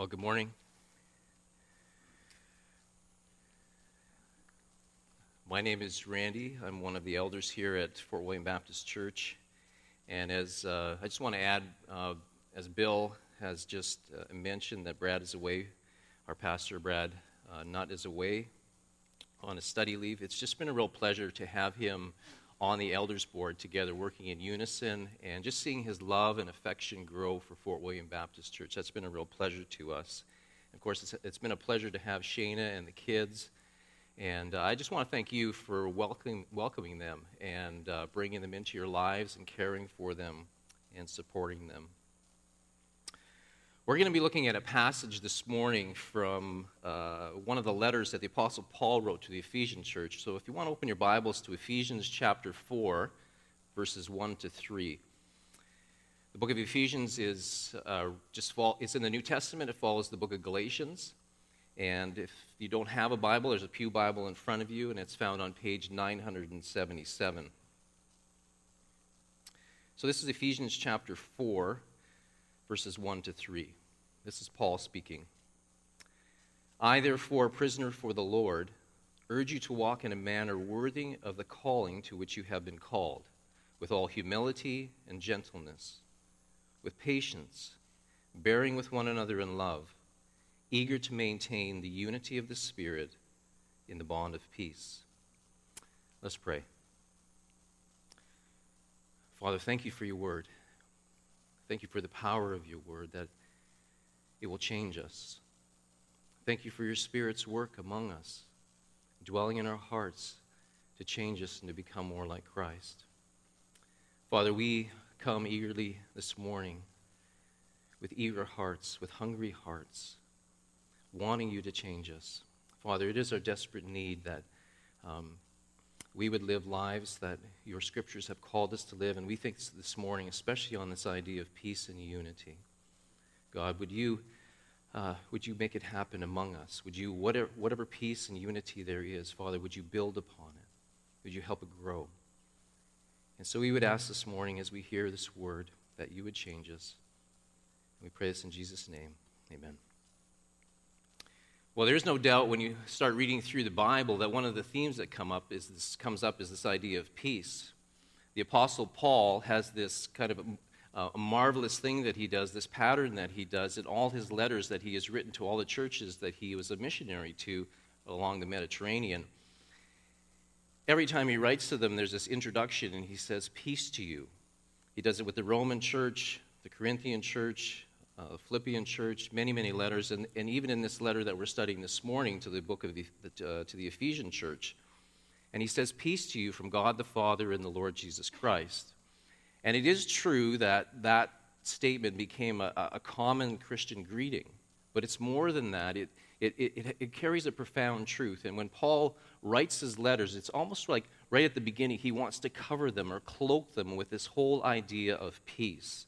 Well, good morning. My name is Randy. I'm one of the elders here at Fort William Baptist Church. And as uh, I just want to add, uh, as Bill has just uh, mentioned, that Brad is away, our pastor Brad uh, Nutt is away on a study leave. It's just been a real pleasure to have him on the elders board together, working in unison, and just seeing his love and affection grow for Fort William Baptist Church. That's been a real pleasure to us. Of course, it's, it's been a pleasure to have Shana and the kids. And uh, I just want to thank you for welcoming, welcoming them and uh, bringing them into your lives and caring for them and supporting them. We're going to be looking at a passage this morning from uh, one of the letters that the Apostle Paul wrote to the Ephesian church. So if you want to open your Bibles to Ephesians chapter 4, verses 1 to 3. The book of Ephesians is uh, just fall, it's in the New Testament. It follows the book of Galatians. And if you don't have a Bible, there's a Pew Bible in front of you, and it's found on page 977. So this is Ephesians chapter 4, verses 1 to 3. This is Paul speaking. I, therefore, prisoner for the Lord, urge you to walk in a manner worthy of the calling to which you have been called, with all humility and gentleness, with patience, bearing with one another in love, eager to maintain the unity of the Spirit in the bond of peace. Let's pray. Father, thank you for your word. Thank you for the power of your word that it will change us. Thank you for your Spirit's work among us, dwelling in our hearts to change us and to become more like Christ. Father, we come eagerly this morning with eager hearts, with hungry hearts, wanting you to change us. Father, it is our desperate need that um, we would live lives that your scriptures have called us to live. And we think this morning, especially on this idea of peace and unity. God, would you, uh, would you make it happen among us? Would you, whatever, whatever peace and unity there is, Father, would you build upon it? Would you help it grow? And so we would ask this morning as we hear this word that you would change us. And we pray this in Jesus' name. Amen. Well, there's no doubt when you start reading through the Bible that one of the themes that come up is this, comes up is this idea of peace. The Apostle Paul has this kind of uh, a marvelous thing that he does, this pattern that he does in all his letters that he has written to all the churches that he was a missionary to along the Mediterranean. Every time he writes to them, there's this introduction, and he says, Peace to you. He does it with the Roman church, the Corinthian church, uh, Philippian church, many, many letters, and, and even in this letter that we're studying this morning to the book of the, uh, to the Ephesian church. And he says, Peace to you from God the Father and the Lord Jesus Christ. And it is true that that statement became a, a common Christian greeting, but it's more than that. It, it, it, it, carries a profound truth. And when Paul writes his letters, it's almost like right at the beginning, he wants to cover them or cloak them with this whole idea of peace.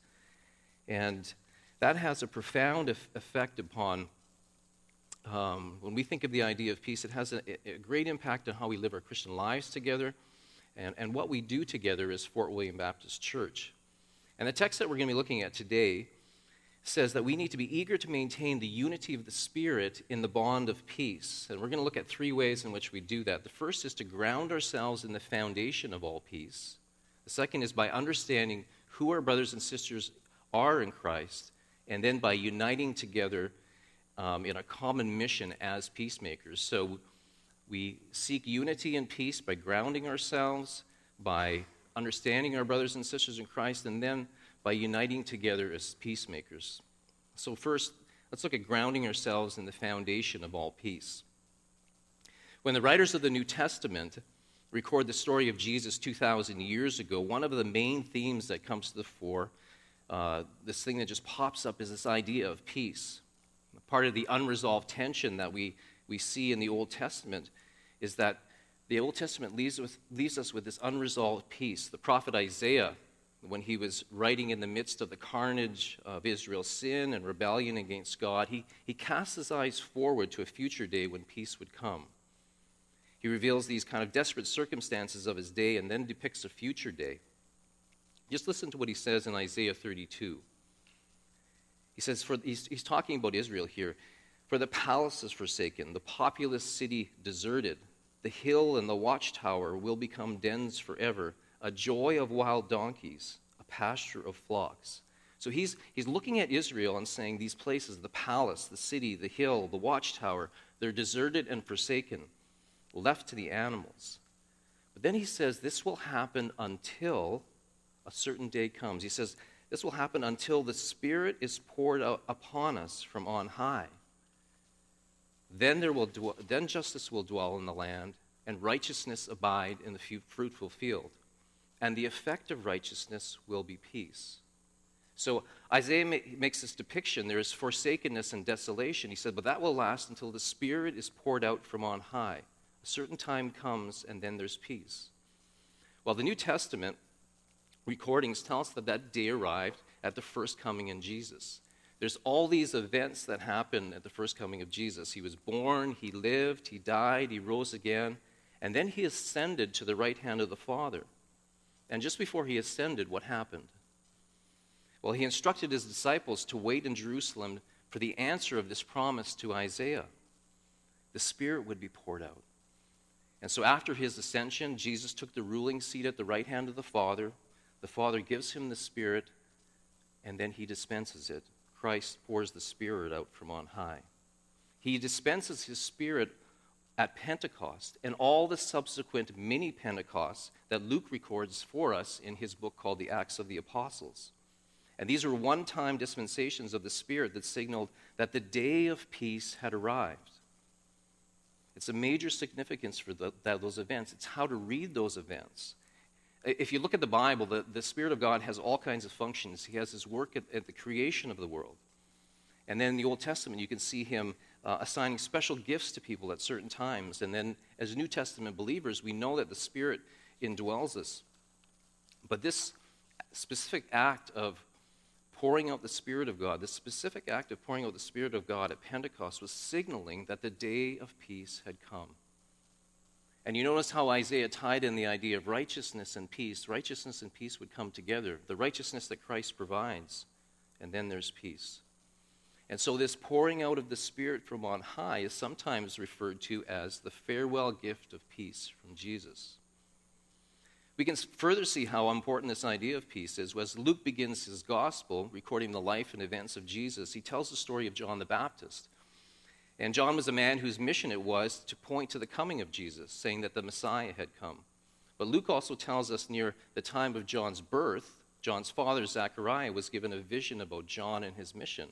And that has a profound effect upon, um, when we think of the idea of peace, it has a, a great impact on how we live our Christian lives together and, and what we do together as Fort William Baptist Church. And the text that we're going to be looking at today says that we need to be eager to maintain the unity of the Spirit in the bond of peace. And we're going to look at three ways in which we do that. The first is to ground ourselves in the foundation of all peace, the second is by understanding who our brothers and sisters are in Christ, and then by uniting together um, in a common mission as peacemakers. So we seek unity and peace by grounding ourselves, by understanding our brothers and sisters in Christ, and then by uniting together as peacemakers. So, first, let's look at grounding ourselves in the foundation of all peace. When the writers of the New Testament record the story of Jesus 2,000 years ago, one of the main themes that comes to the fore, uh, this thing that just pops up, is this idea of peace. Part of the unresolved tension that we, we see in the Old Testament is that the Old Testament leaves, with, leaves us with this unresolved peace. The prophet Isaiah, when he was writing in the midst of the carnage of Israel's sin and rebellion against God, he, he casts his eyes forward to a future day when peace would come. He reveals these kind of desperate circumstances of his day and then depicts a future day. Just listen to what he says in Isaiah 32. He says, for, he's, he's talking about Israel here. For the palace is forsaken, the populous city deserted. The hill and the watchtower will become dens forever, a joy of wild donkeys, a pasture of flocks. So he's, he's looking at Israel and saying these places, the palace, the city, the hill, the watchtower, they're deserted and forsaken, left to the animals. But then he says this will happen until a certain day comes. He says this will happen until the Spirit is poured out upon us from on high. Then, there will then justice will dwell in the land, and righteousness abide in the fruitful field. And the effect of righteousness will be peace. So Isaiah makes this depiction there is forsakenness and desolation. He said, but that will last until the Spirit is poured out from on high. A certain time comes, and then there's peace. Well, the New Testament recordings tell us that that day arrived at the first coming in Jesus. There's all these events that happen at the first coming of Jesus. He was born, he lived, he died, he rose again, and then he ascended to the right hand of the Father. And just before he ascended, what happened? Well, he instructed his disciples to wait in Jerusalem for the answer of this promise to Isaiah. The Spirit would be poured out. And so, after his ascension, Jesus took the ruling seat at the right hand of the Father. The Father gives him the Spirit, and then he dispenses it. Christ pours the Spirit out from on high. He dispenses his Spirit at Pentecost and all the subsequent mini Pentecosts that Luke records for us in his book called the Acts of the Apostles. And these are one time dispensations of the Spirit that signaled that the day of peace had arrived. It's a major significance for the, that, those events. It's how to read those events. If you look at the Bible, the, the Spirit of God has all kinds of functions. He has his work at, at the creation of the world. And then in the Old Testament, you can see him uh, assigning special gifts to people at certain times. And then as New Testament believers, we know that the Spirit indwells us. But this specific act of pouring out the Spirit of God, this specific act of pouring out the Spirit of God at Pentecost was signaling that the day of peace had come. And you notice how Isaiah tied in the idea of righteousness and peace. Righteousness and peace would come together. The righteousness that Christ provides, and then there's peace. And so, this pouring out of the Spirit from on high is sometimes referred to as the farewell gift of peace from Jesus. We can further see how important this idea of peace is. As Luke begins his gospel, recording the life and events of Jesus, he tells the story of John the Baptist. And John was a man whose mission it was to point to the coming of Jesus, saying that the Messiah had come. But Luke also tells us near the time of John's birth, John's father, Zechariah, was given a vision about John and his mission,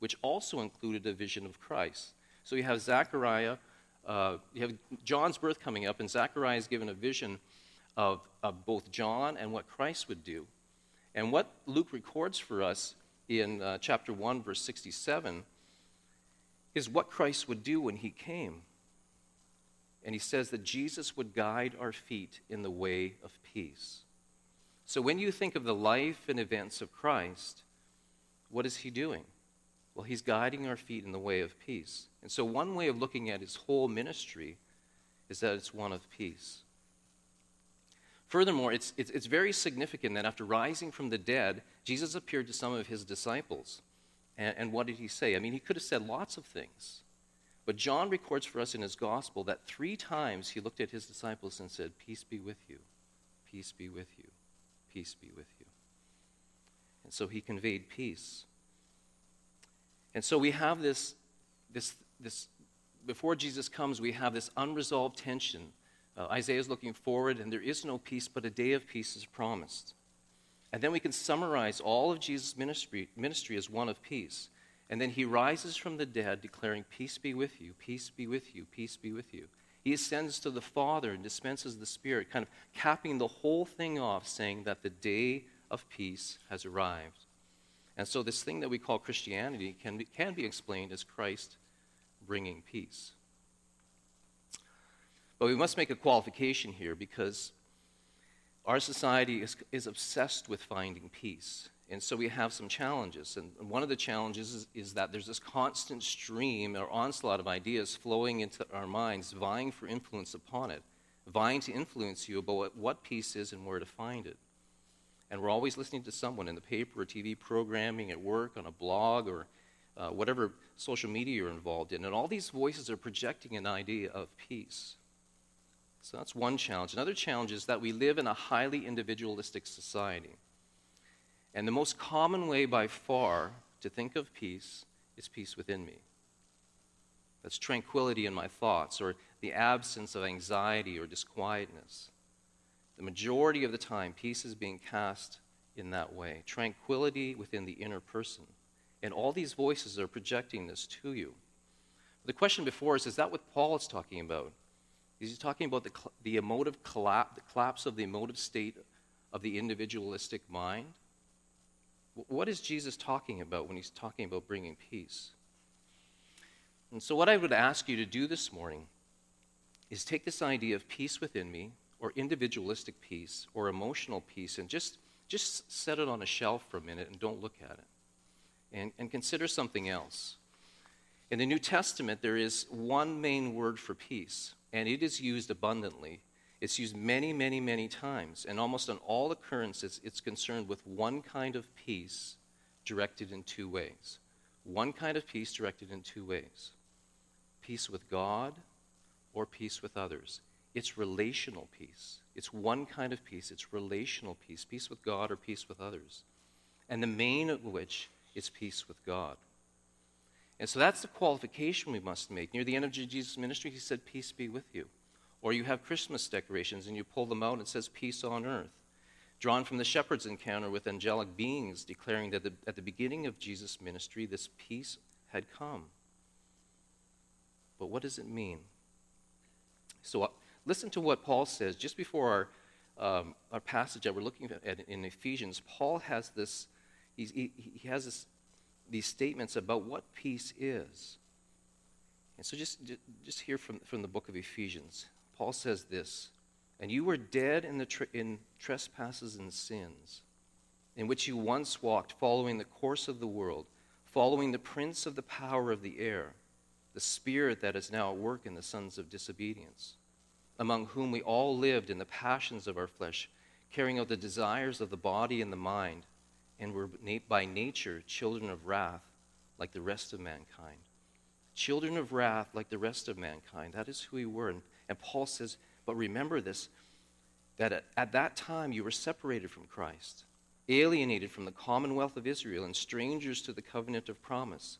which also included a vision of Christ. So you have Zechariah, uh, you have John's birth coming up, and Zechariah is given a vision of, of both John and what Christ would do. And what Luke records for us in uh, chapter 1, verse 67, is what Christ would do when he came. And he says that Jesus would guide our feet in the way of peace. So when you think of the life and events of Christ, what is he doing? Well, he's guiding our feet in the way of peace. And so, one way of looking at his whole ministry is that it's one of peace. Furthermore, it's, it's, it's, very significant that after rising from the dead, Jesus appeared to some of his disciples. And, and what did he say? I mean, he could have said lots of things. But John records for us in his gospel that three times he looked at his disciples and said, Peace be with you, peace be with you, peace be with you. And so he conveyed peace. And so we have this, this, this before Jesus comes, we have this unresolved tension uh, Isaiah is looking forward, and there is no peace, but a day of peace is promised. And then we can summarize all of Jesus' ministry, ministry as one of peace. And then he rises from the dead, declaring, Peace be with you, peace be with you, peace be with you. He ascends to the Father and dispenses the Spirit, kind of capping the whole thing off, saying that the day of peace has arrived. And so, this thing that we call Christianity can be, can be explained as Christ bringing peace. But we must make a qualification here because our society is, is obsessed with finding peace. And so we have some challenges. And one of the challenges is, is, that there's this constant stream or onslaught of ideas flowing into our minds, vying for influence upon it, vying to influence you about what, what peace is and where to find it. And we're always listening to someone in the paper or TV programming, at work, on a blog, or uh, whatever social media you're involved in. And all these voices are projecting an idea of peace. So that's one challenge. Another challenge is that we live in a highly individualistic society. And the most common way by far to think of peace is peace within me. That's tranquility in my thoughts or the absence of anxiety or disquietness. The majority of the time, peace is being cast in that way tranquility within the inner person. And all these voices are projecting this to you. The question before us is that what Paul is talking about? Is he talking about the, the emotive collapse, the collapse of the emotive state of the individualistic mind? What is Jesus talking about when he's talking about bringing peace? And so, what I would ask you to do this morning is take this idea of peace within me, or individualistic peace, or emotional peace, and just, just set it on a shelf for a minute and don't look at it. And, and consider something else. In the New Testament, there is one main word for peace, and it is used abundantly. It's used many, many, many times, and almost on all occurrences, it's concerned with one kind of peace directed in two ways. One kind of peace directed in two ways peace with God or peace with others. It's relational peace. It's one kind of peace. It's relational peace, peace with God or peace with others. And the main of which is peace with God. And so that's the qualification we must make. Near the end of Jesus' ministry, he said, Peace be with you. Or you have Christmas decorations and you pull them out and it says, Peace on earth. Drawn from the shepherd's encounter with angelic beings, declaring that the, at the beginning of Jesus' ministry, this peace had come. But what does it mean? So uh, listen to what Paul says just before our, um, our passage that we're looking at in Ephesians. Paul has this, he, he has this these statements about what peace is. And so just, just hear from, from the book of Ephesians. Paul says this And you were dead in, the in trespasses and sins, in which you once walked, following the course of the world, following the prince of the power of the air, the spirit that is now at work in the sons of disobedience, among whom we all lived in the passions of our flesh, carrying out the desires of the body and the mind and were by nature children of wrath like the rest of mankind. Children of wrath like the rest of mankind. That is who we were. And, and Paul says, but remember this that at, at that time you were separated from Christ, alienated from the commonwealth of Israel, and strangers to the covenant of promise,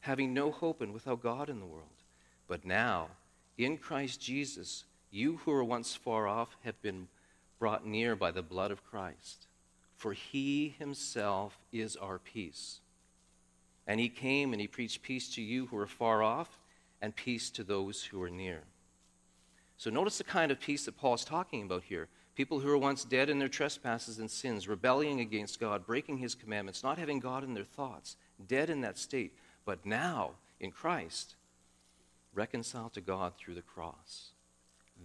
having no hope and without God in the world. But now, in Christ Jesus, you who were once far off have been brought near by the blood of Christ for he himself is our peace. And he came and he preached peace to you who are far off and peace to those who are near. So notice the kind of peace that Paul is talking about here. People who were once dead in their trespasses and sins, rebelling against God, breaking his commandments, not having God in their thoughts, dead in that state, but now in Christ, reconciled to God through the cross.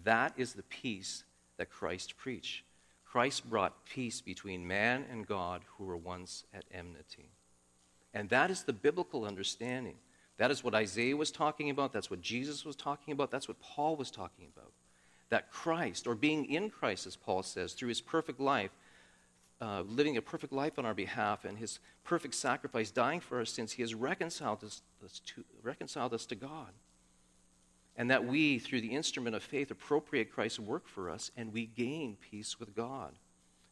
That is the peace that Christ preached. Christ brought peace between man and God who were once at enmity. And that is the biblical understanding. That is what Isaiah was talking about. That's what Jesus was talking about. That's what Paul was talking about. That Christ, or being in Christ, as Paul says, through his perfect life, uh, living a perfect life on our behalf, and his perfect sacrifice, dying for our sins, he has reconciled us, us to, reconciled us to God and that we, through the instrument of faith, appropriate Christ's work for us and we gain peace with God.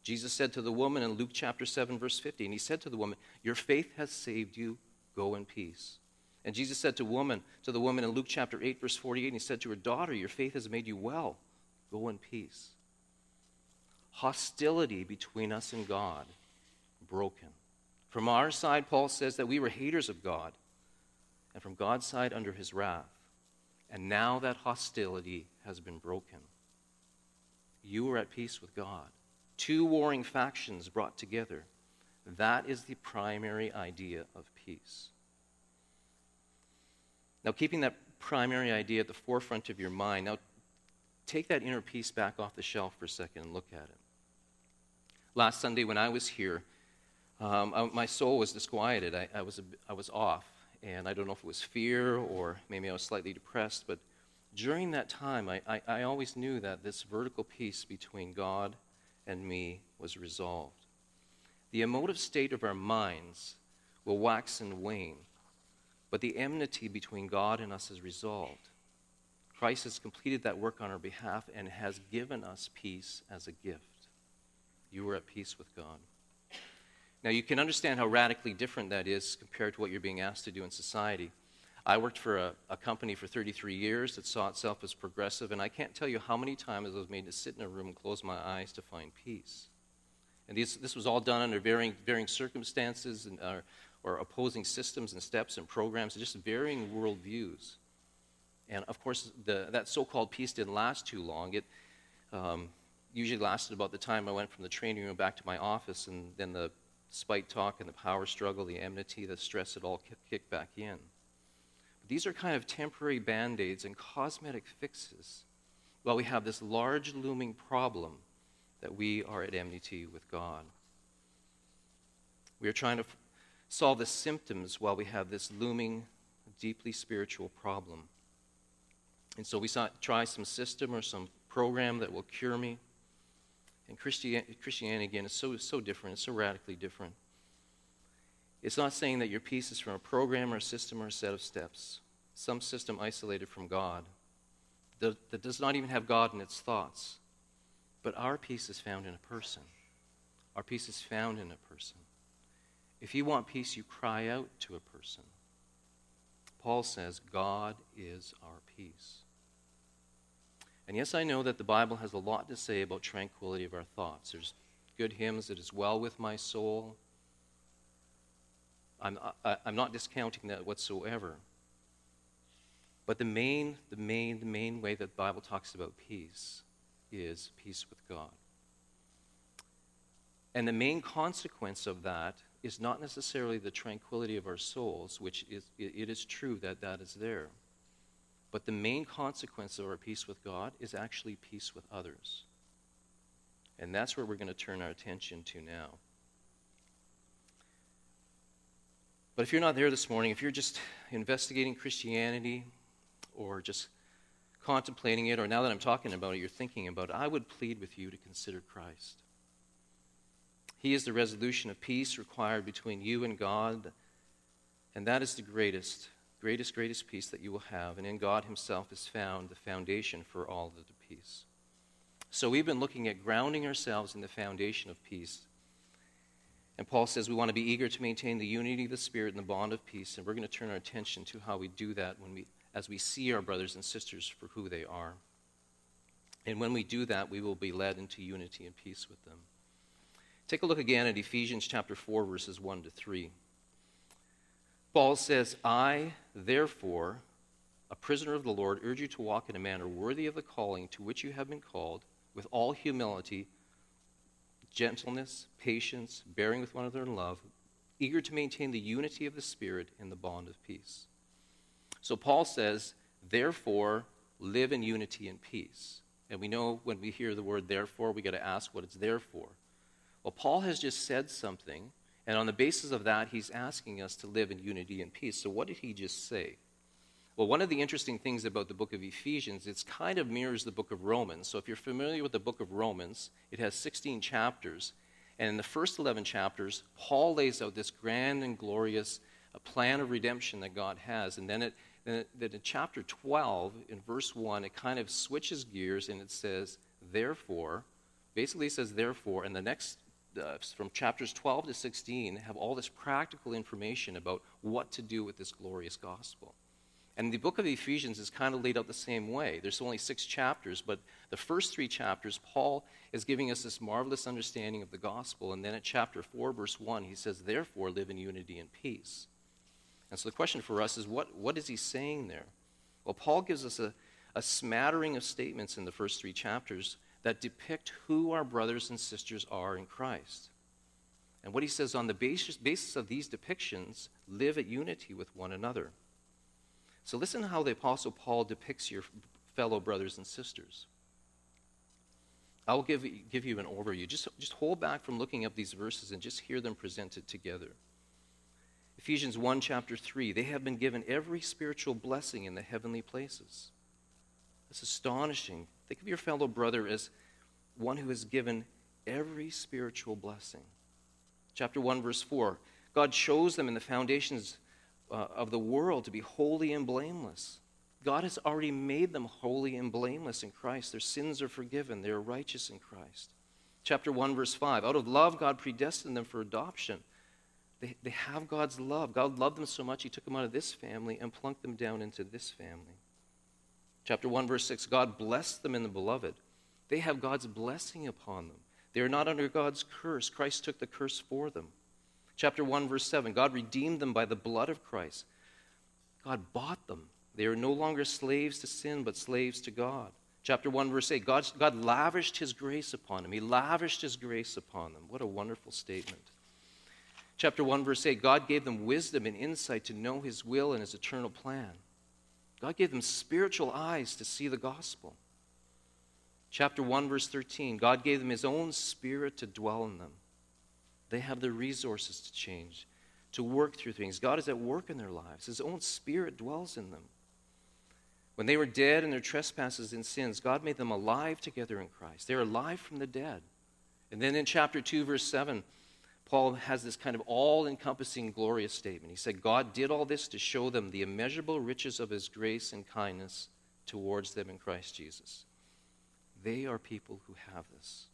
Jesus said to the woman in Luke chapter 7, verse 50, and he said to the woman, Your faith has saved you, go in peace. And Jesus said to woman, to the woman in Luke chapter 8, verse 48, and he said to her, Daughter, your faith has made you well, go in peace. Hostility between us and God broken. From our side, Paul says that we were haters of God, and from God's side, under his wrath. And now that hostility has been broken. You are at peace with God. Two warring factions brought together. That is the primary idea of peace. Now, keeping that primary idea at the forefront of your mind, now take that inner peace back off the shelf for a second and look at it. Last Sunday, when I was here, um, I, my soul was disquieted. I, I, was I was off. And I don't know if it was fear or maybe I was slightly depressed, but during that time, I, I, I always knew that this vertical peace between God and me was resolved. The emotive state of our minds will wax and wane, but the enmity between God and us is resolved. Christ has completed that work on our behalf and has given us peace as a gift. You are at peace with God. Now, you can understand how radically different that is compared to what you're being asked to do in society. I worked for a, a, company for 33 years that saw itself as progressive, and I can't tell you how many times I was made to sit in a room and close my eyes to find peace. And these, this was all done under varying, varying circumstances and, or opposing systems and steps and programs, and just varying worldviews. And of course, the, that so called peace didn't last too long. It um, usually lasted about the time I went from the training room back to my office, and then the spite talk and the power struggle, the enmity, the stress, it all kicked back in. But these are kind of temporary band aids and cosmetic fixes while we have this large looming problem that we are at enmity with God. We are trying to f- solve the symptoms while we have this looming, deeply spiritual problem. And so we saw, try some system or some program that will cure me. And Christianity, again, is so, so different. It's so radically different. It's not saying that your peace is from a program or a system or a set of steps, some system isolated from God that, that does not even have God in its thoughts. But our peace is found in a person. Our peace is found in a person. If you want peace, you cry out to a person. Paul says, God is our peace. And yes, I know that the Bible has a lot to say about tranquility of our thoughts. There's good hymns, it is well with my soul. I'm, I, am not discounting that whatsoever. But the main, the main, the main way that the Bible talks about peace is peace with God. And the main consequence of that is not necessarily the tranquility of our souls, which is, it is true that that is there. But the main consequence of our peace with God is actually peace with others. And that's where we're going to turn our attention to now. But if you're not there this morning, if you're just investigating Christianity or just contemplating it, or now that I'm talking about it, you're thinking about it, I would plead with you to consider Christ. He is the resolution of peace required between you and God, and that is the greatest greatest, greatest peace that you will have. And in God Himself is found the foundation for all of the peace. So we've been looking at grounding ourselves in the foundation of peace. And Paul says we want to be eager to maintain the unity of the Spirit and the bond of peace. And we're going to turn our attention to how we do that when we, as we see our brothers and sisters for who they are. And when we do that, we will be led into unity and peace with them. Take a look again at Ephesians chapter 4, verses 1 to 3. Paul says, I, therefore, a prisoner of the Lord, urge you to walk in a manner worthy of the calling to which you have been called, with all humility, gentleness, patience, bearing with one another in love, eager to maintain the unity of the Spirit in the bond of peace. So Paul says, therefore, live in unity and peace. And we know when we hear the word therefore, we got to ask what it's there for. Well, Paul has just said something and on the basis of that, he's asking us to live in unity and peace. So, what did he just say? Well, one of the interesting things about the book of Ephesians, it's kind of mirrors the book of Romans. So, if you're familiar with the book of Romans, it has 16 chapters. And in the first 11 chapters, Paul lays out this grand and glorious uh, plan of redemption that God has. And then, it, then, it, in chapter 12, in verse 1, it kind of switches gears and it says, therefore, basically it says therefore, and the next uh, from chapters 12 to 16 have all this practical information about what to do with this glorious gospel. And the book of Ephesians is kind of laid out the same way. There's only six chapters, but the first three chapters, Paul is giving us this marvelous understanding of the gospel. And then at chapter 4, verse 1, he says, Therefore, live in unity and peace. And so the question for us is what, what is he saying there? Well, Paul gives us a, a smattering of statements in the first three chapters that depict who our brothers and sisters are in Christ. And what he says on the basis, basis of these depictions, live at unity with one another. So listen how the Apostle Paul depicts your fellow brothers and sisters. I'll give, give you an overview. Just, just hold back from looking up these verses and just hear them presented together. Ephesians 1, chapter 3 they have been given every spiritual blessing in the heavenly places. That's astonishing Think of your fellow brother as one who is given every spiritual blessing. Chapter 1, verse 4. God shows them in the foundations uh, of the world to be holy and blameless. God has already made them holy and blameless in Christ. Their sins are forgiven, they are righteous in Christ. Chapter 1, verse 5. Out of love, God predestined them for adoption. They, they have God's love. God loved them so much, He took them out of this family and plunked them down into this family. Chapter 1, verse 6. God blessed them in the beloved. They have God's blessing upon them. They are not under God's curse. Christ took the curse for them. Chapter 1, verse 7 God redeemed them by the blood of Christ. God bought them. They are no longer slaves to sin, but slaves to God. Chapter 1, verse 8 God, God lavished his grace upon them. He lavished his grace upon them. What a wonderful statement. Chapter 1, verse 8 God gave them wisdom and insight to know his will and his eternal plan. God gave them spiritual eyes to see the gospel. Chapter 1, verse 13 God gave them his own spirit to dwell in them. They have the resources to change, to work through things. God is at work in their lives, His own Spirit dwells in them. When they were dead in their trespasses and sins, God made them alive together in Christ. They are alive from the dead. And then in chapter 2, verse 7, Paul has this kind of all encompassing, glorious statement. He said, God did all this to show them the immeasurable riches of his grace and kindness towards them in Christ Jesus. They are people who have this.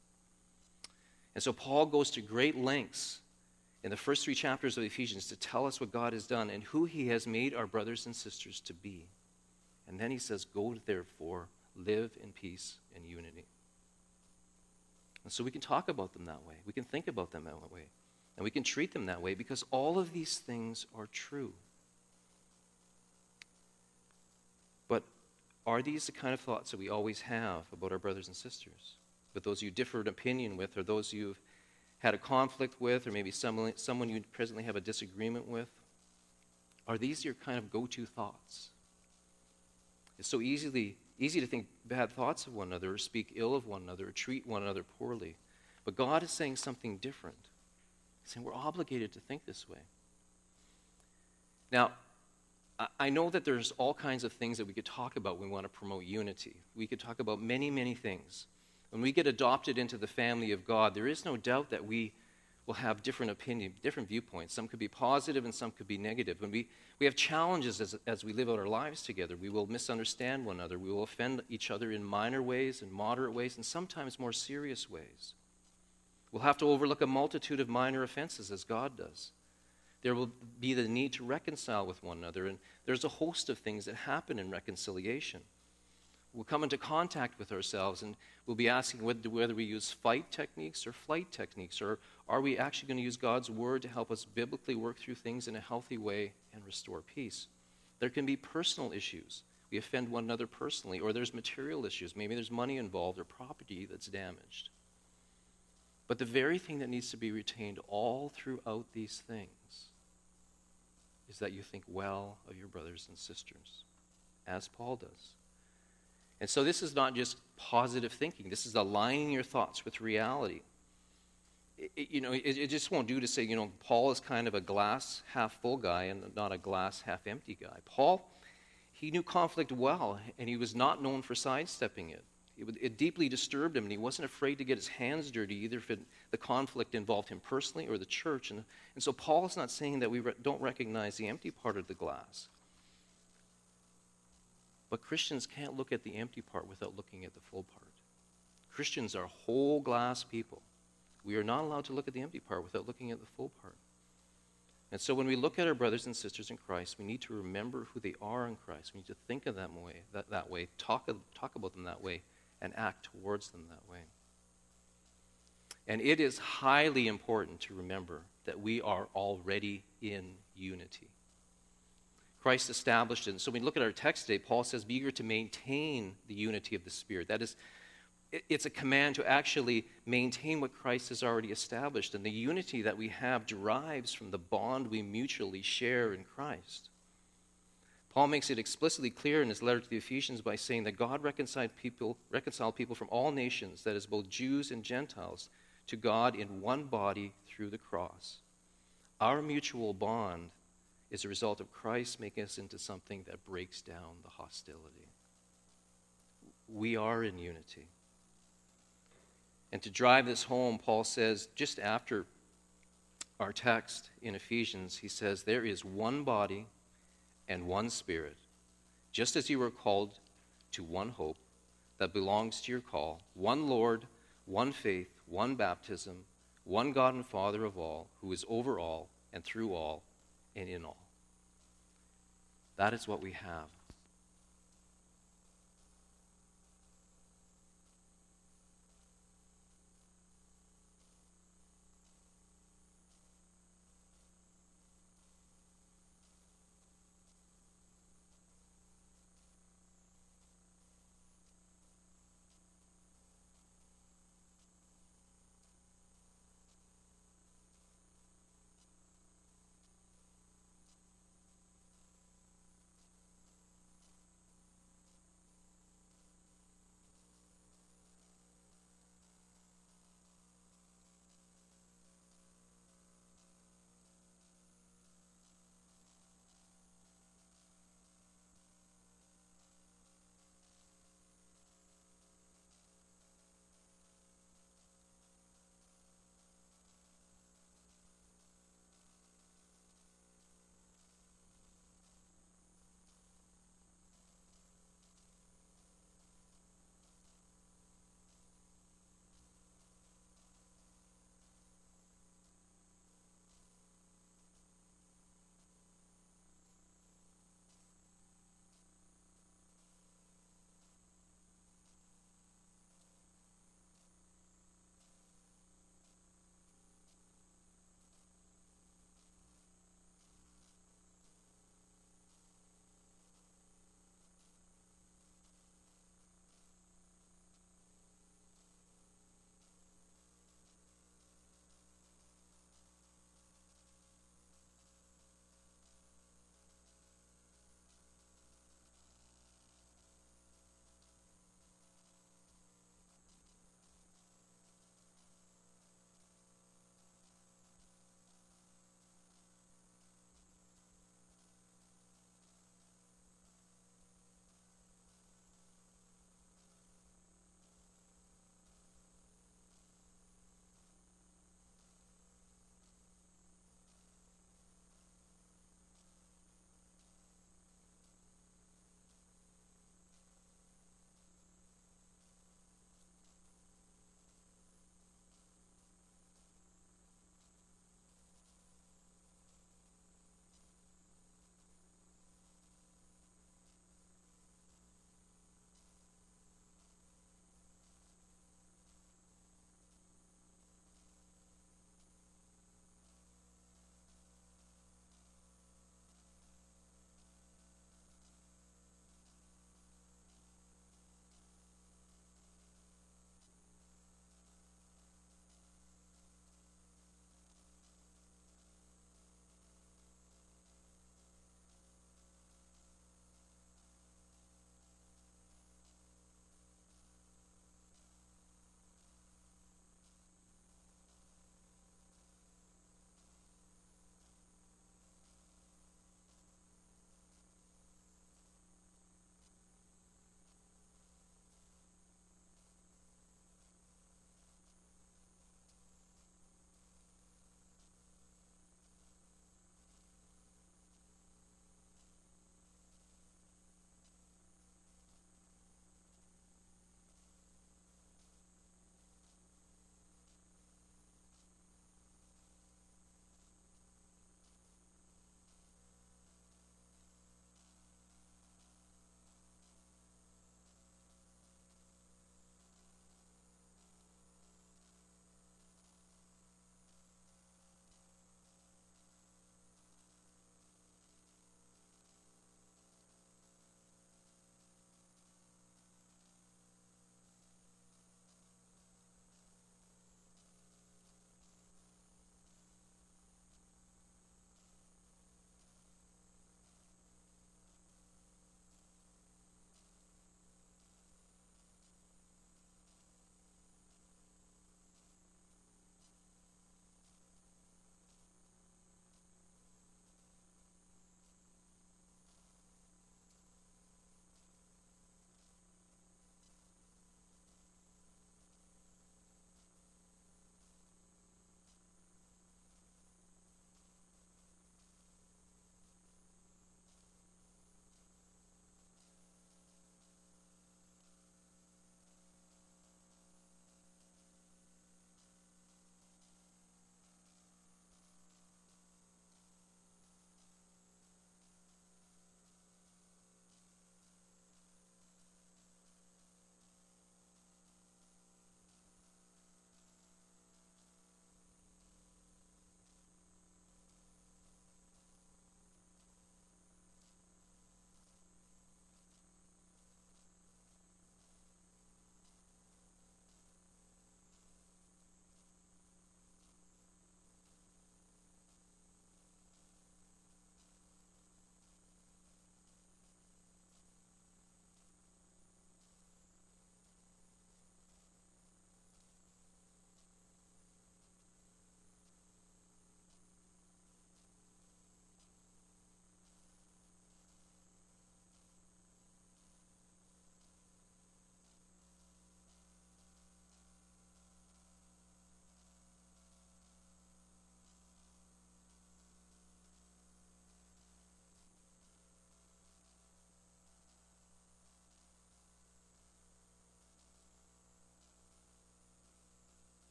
And so Paul goes to great lengths in the first three chapters of Ephesians to tell us what God has done and who he has made our brothers and sisters to be. And then he says, Go therefore, live in peace and unity. And so we can talk about them that way. We can think about them that way. And we can treat them that way because all of these things are true. But are these the kind of thoughts that we always have about our brothers and sisters? with those you differ in opinion with, or those you've had a conflict with, or maybe someone, someone you presently have a disagreement with? Are these your kind of go to thoughts? It's so easily, easy to think bad thoughts of one another, or speak ill of one another, or treat one another poorly. But God is saying something different. Saying we're obligated to think this way. Now, I know that there's all kinds of things that we could talk about when we want to promote unity. We could talk about many, many things. When we get adopted into the family of God, there is no doubt that we will have different opinions, different viewpoints. Some could be positive and some could be negative. When we, we have challenges as, as we live out our lives together, we will misunderstand one another. We will offend each other in minor ways and moderate ways and sometimes more serious ways. We'll have to overlook a multitude of minor offenses as God does. There will be the need to reconcile with one another, and there's a host of things that happen in reconciliation we'll come into contact with ourselves and we'll be asking whether, we use fight techniques or flight techniques, or are we actually going to use God's word to help us biblically work through things in a healthy way and restore peace? There can be personal issues. We offend one another personally, or there's material issues. Maybe there's money involved or property that's damaged. But the very thing that needs to be retained all throughout these things is that you think well of your brothers and sisters, as Paul does. And so this is not just positive thinking, this is aligning your thoughts with reality. It, you know, it, it, just won't do to say, you know, Paul is kind of a glass half full guy and not a glass half empty guy. Paul, he knew conflict well, and he was not known for sidestepping it. It, it deeply disturbed him, and he wasn't afraid to get his hands dirty, either if the conflict involved him personally or the church. And, and so Paul is not saying that we re- don't recognize the empty part of the glass. But Christians can't look at the empty part without looking at the full part. Christians are whole glass people. We are not allowed to look at the empty part without looking at the full part. And so when we look at our brothers and sisters in Christ, we need to remember who they are in Christ. We need to think of them way, that, that way, talk, talk about them that way, and act towards them that way. And it is highly important to remember that we are already in unity. Christ established it. And so when we look at our text today, Paul says, Be eager to maintain the unity of the Spirit. That is, it's a command to actually maintain what Christ has already established. And the unity that we have derives from the bond we mutually share in Christ. Paul makes it explicitly clear in his letter to the Ephesians by saying that God reconciled people, reconciled people from all nations, that is, both Jews and Gentiles, to God in one body through the cross. Our mutual bond is a result of Christ making us into something that breaks down the hostility. We are in unity. And to drive this home, Paul says, just after our text in Ephesians, he says, There is one body and one spirit, just as you were called to one hope that belongs to your call, one Lord, one faith, one baptism, one God and Father of all, who is over all and through all and in all. That is what we have